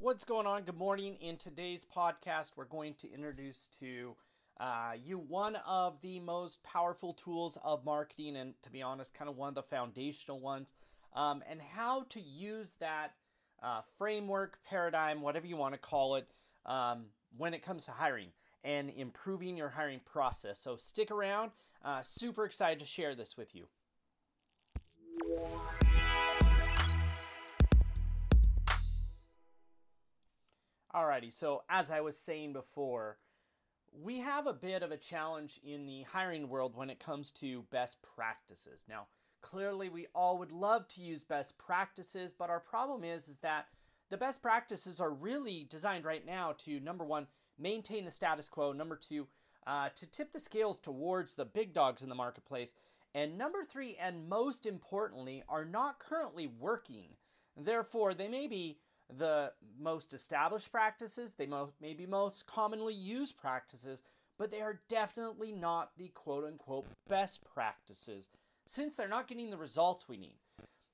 What's going on? Good morning. In today's podcast, we're going to introduce to uh, you one of the most powerful tools of marketing, and to be honest, kind of one of the foundational ones, um, and how to use that uh, framework, paradigm, whatever you want to call it, um, when it comes to hiring and improving your hiring process. So stick around. Uh, super excited to share this with you. Alrighty, so as I was saying before, we have a bit of a challenge in the hiring world when it comes to best practices. Now, clearly we all would love to use best practices, but our problem is is that the best practices are really designed right now to number one, maintain the status quo, number two, uh, to tip the scales towards the big dogs in the marketplace, and number three, and most importantly, are not currently working. Therefore, they may be the most established practices, they mo- may be most commonly used practices, but they are definitely not the quote unquote best practices since they're not getting the results we need.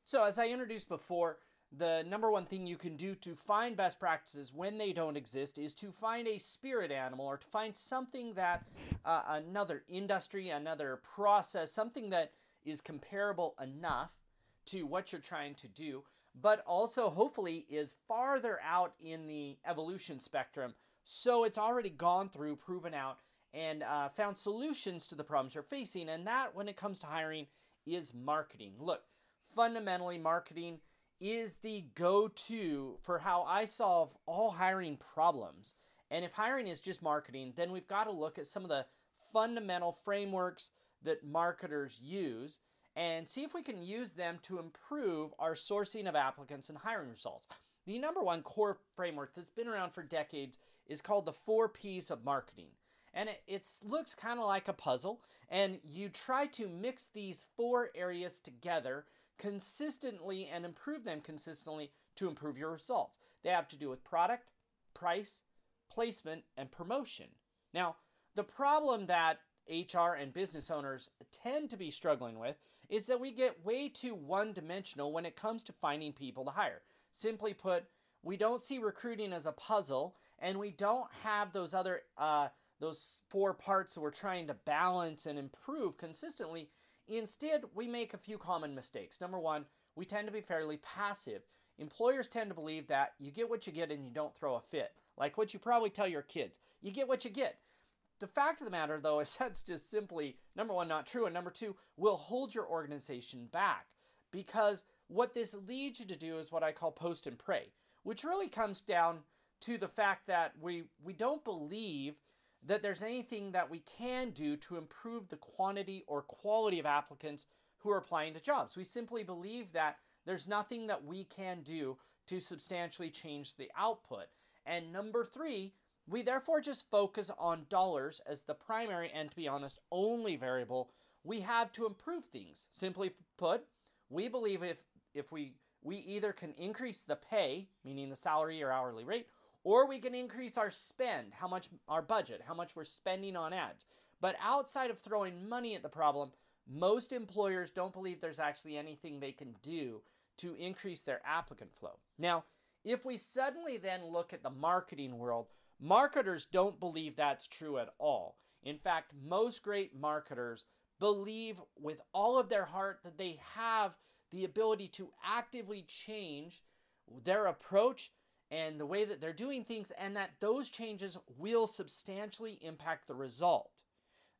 So, as I introduced before, the number one thing you can do to find best practices when they don't exist is to find a spirit animal or to find something that uh, another industry, another process, something that is comparable enough to what you're trying to do, but also hopefully is farther out in the evolution spectrum. So it's already gone through, proven out, and uh, found solutions to the problems you're facing. And that, when it comes to hiring, is marketing. Look, fundamentally, marketing is the go to for how I solve all hiring problems. And if hiring is just marketing, then we've got to look at some of the fundamental frameworks that marketers use and see if we can use them to improve our sourcing of applicants and hiring results. The number one core framework that's been around for decades is called the four P's of marketing. And it looks kind of like a puzzle, and you try to mix these four areas together consistently and improve them consistently to improve your results. They have to do with product, price, placement, and promotion. Now, the problem that HR and business owners tend to be struggling with is that we get way too one dimensional when it comes to finding people to hire. Simply put, we don't see recruiting as a puzzle and we don't have those other uh, those four parts that we're trying to balance and improve consistently. Instead, we make a few common mistakes. Number one, we tend to be fairly passive. Employers tend to believe that you get what you get and you don't throw a fit. Like what you probably tell your kids. You get what you get. The fact of the matter, though, is that's just simply, number one, not true, and number two, will hold your organization back. Because what this leads you to do is what I call post and pray, which really comes down to the fact that we, we don't believe that there's anything that we can do to improve the quantity or quality of applicants who are applying to jobs. We simply believe that there's nothing that we can do to substantially change the output. And number three, we therefore just focus on dollars as the primary and, to be honest, only variable we have to improve things. Simply put, we believe if, if we, we either can increase the pay, meaning the salary or hourly rate, or we can increase our spend, how much our budget, how much we're spending on ads. But outside of throwing money at the problem, most employers don't believe there's actually anything they can do to increase their applicant flow. Now, if we suddenly then look at the marketing world, Marketers don't believe that's true at all. In fact, most great marketers believe with all of their heart that they have the ability to actively change their approach and the way that they're doing things, and that those changes will substantially impact the result.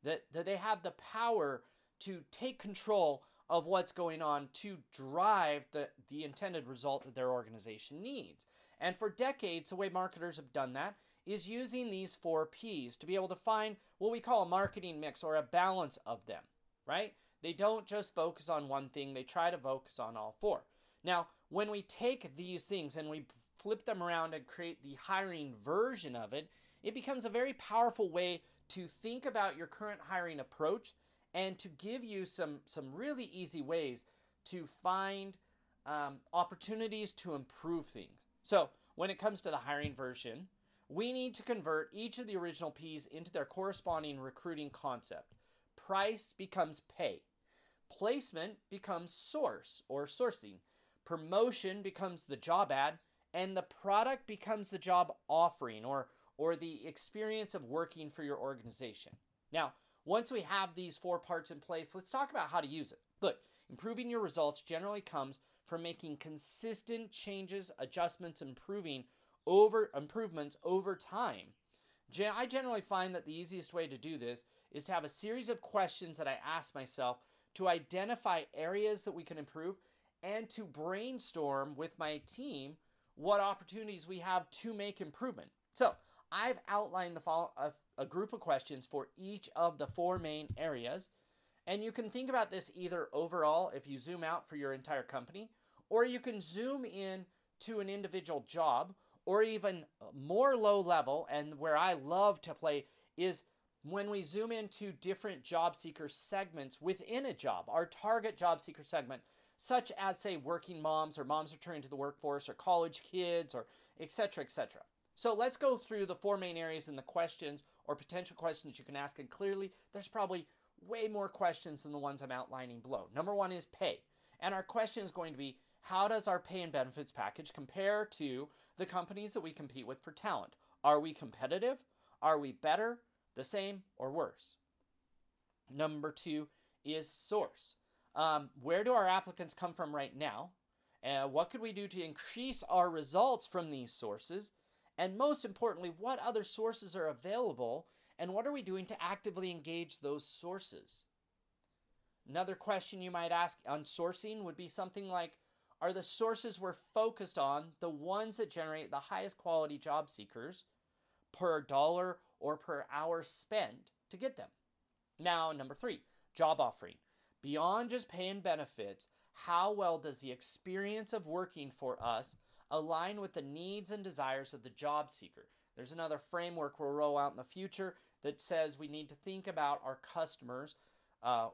That, that they have the power to take control of what's going on to drive the, the intended result that their organization needs. And for decades, the way marketers have done that is using these four P's to be able to find what we call a marketing mix or a balance of them, right? They don't just focus on one thing, they try to focus on all four. Now, when we take these things and we flip them around and create the hiring version of it, it becomes a very powerful way to think about your current hiring approach and to give you some, some really easy ways to find um, opportunities to improve things. So, when it comes to the hiring version, we need to convert each of the original P's into their corresponding recruiting concept. Price becomes pay. Placement becomes source or sourcing. Promotion becomes the job ad. and the product becomes the job offering or or the experience of working for your organization. Now, once we have these four parts in place, let's talk about how to use it. Look, improving your results generally comes from making consistent changes, adjustments, improving over improvements over time. I generally find that the easiest way to do this is to have a series of questions that I ask myself to identify areas that we can improve and to brainstorm with my team what opportunities we have to make improvement. So, I've outlined the follow, a, a group of questions for each of the four main areas. And you can think about this either overall if you zoom out for your entire company, or you can zoom in to an individual job, or even more low level. And where I love to play is when we zoom into different job seeker segments within a job, our target job seeker segment, such as, say, working moms or moms returning to the workforce or college kids or etc., etc. So let's go through the four main areas in the questions or potential questions you can ask. And clearly, there's probably way more questions than the ones I'm outlining below. Number one is pay. And our question is going to be how does our pay and benefits package compare to the companies that we compete with for talent? Are we competitive? Are we better, the same, or worse? Number two is source. Um, where do our applicants come from right now? Uh, what could we do to increase our results from these sources? And most importantly, what other sources are available and what are we doing to actively engage those sources? Another question you might ask on sourcing would be something like Are the sources we're focused on the ones that generate the highest quality job seekers per dollar or per hour spent to get them? Now, number three, job offering. Beyond just pay and benefits, how well does the experience of working for us align with the needs and desires of the job seeker. There's another framework we'll roll out in the future that says we need to think about our customers' uh,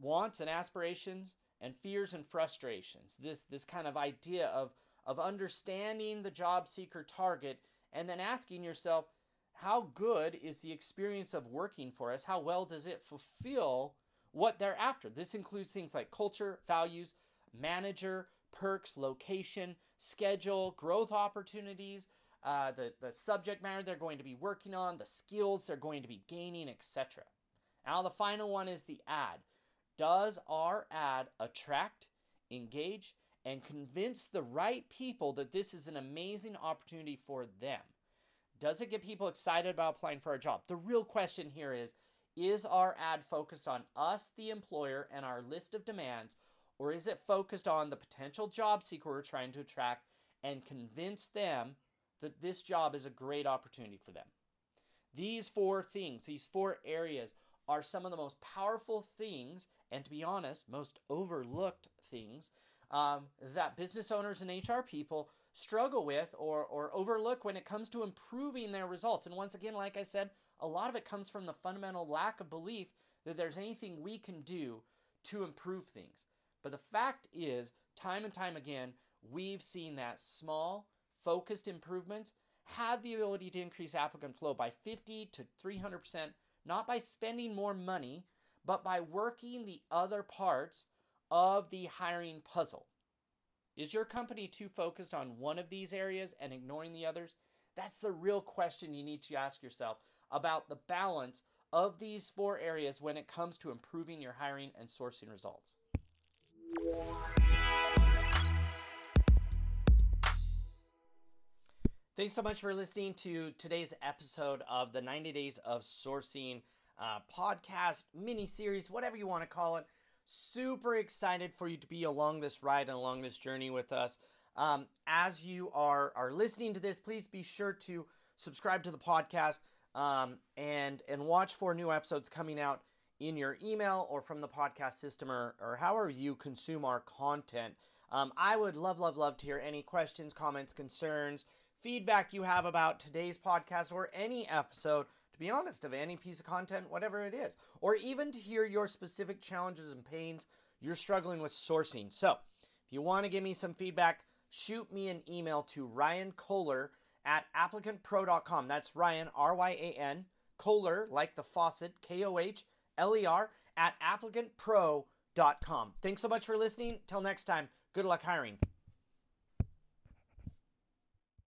wants and aspirations and fears and frustrations. This this kind of idea of of understanding the job seeker target and then asking yourself, how good is the experience of working for us? How well does it fulfill what they're after? This includes things like culture, values, manager, perks, location, schedule, growth opportunities, uh, the, the subject matter they're going to be working on, the skills they're going to be gaining, etc. Now, the final one is the ad. Does our ad attract, engage, and convince the right people that this is an amazing opportunity for them? Does it get people excited about applying for a job? The real question here is Is our ad focused on us, the employer, and our list of demands, or is it focused on the potential job seeker we're trying to attract and convince them that this job is a great opportunity for them? These four things, these four areas, are some of the most powerful things, and to be honest, most overlooked things um, that business owners and HR people struggle with or, or overlook when it comes to improving their results. And once again, like I said, a lot of it comes from the fundamental lack of belief that there's anything we can do to improve things. But the fact is, time and time again, we've seen that small, focused improvements have the ability to increase applicant flow by 50 to 300%, not by spending more money, but by working the other parts of the hiring puzzle. Is your company too focused on one of these areas and ignoring the others? That's the real question you need to ask yourself about the balance of these four areas when it comes to improving your hiring and sourcing results. Thanks so much for listening to today's episode of the 90 Days of Sourcing uh, podcast, mini series, whatever you want to call it. Super excited for you to be along this ride and along this journey with us. Um, as you are are listening to this, please be sure to subscribe to the podcast um, and and watch for new episodes coming out in your email or from the podcast system or, or however you consume our content. Um, I would love, love, love to hear any questions, comments, concerns, feedback you have about today's podcast or any episode, to be honest, of any piece of content, whatever it is, or even to hear your specific challenges and pains you're struggling with sourcing. So, if you want to give me some feedback, shoot me an email to Ryan Kohler at applicantpro.com. That's Ryan, R Y A N, Kohler, like the faucet, K O H L-E-R, at applicantpro.com. Thanks so much for listening. Till next time, good luck hiring.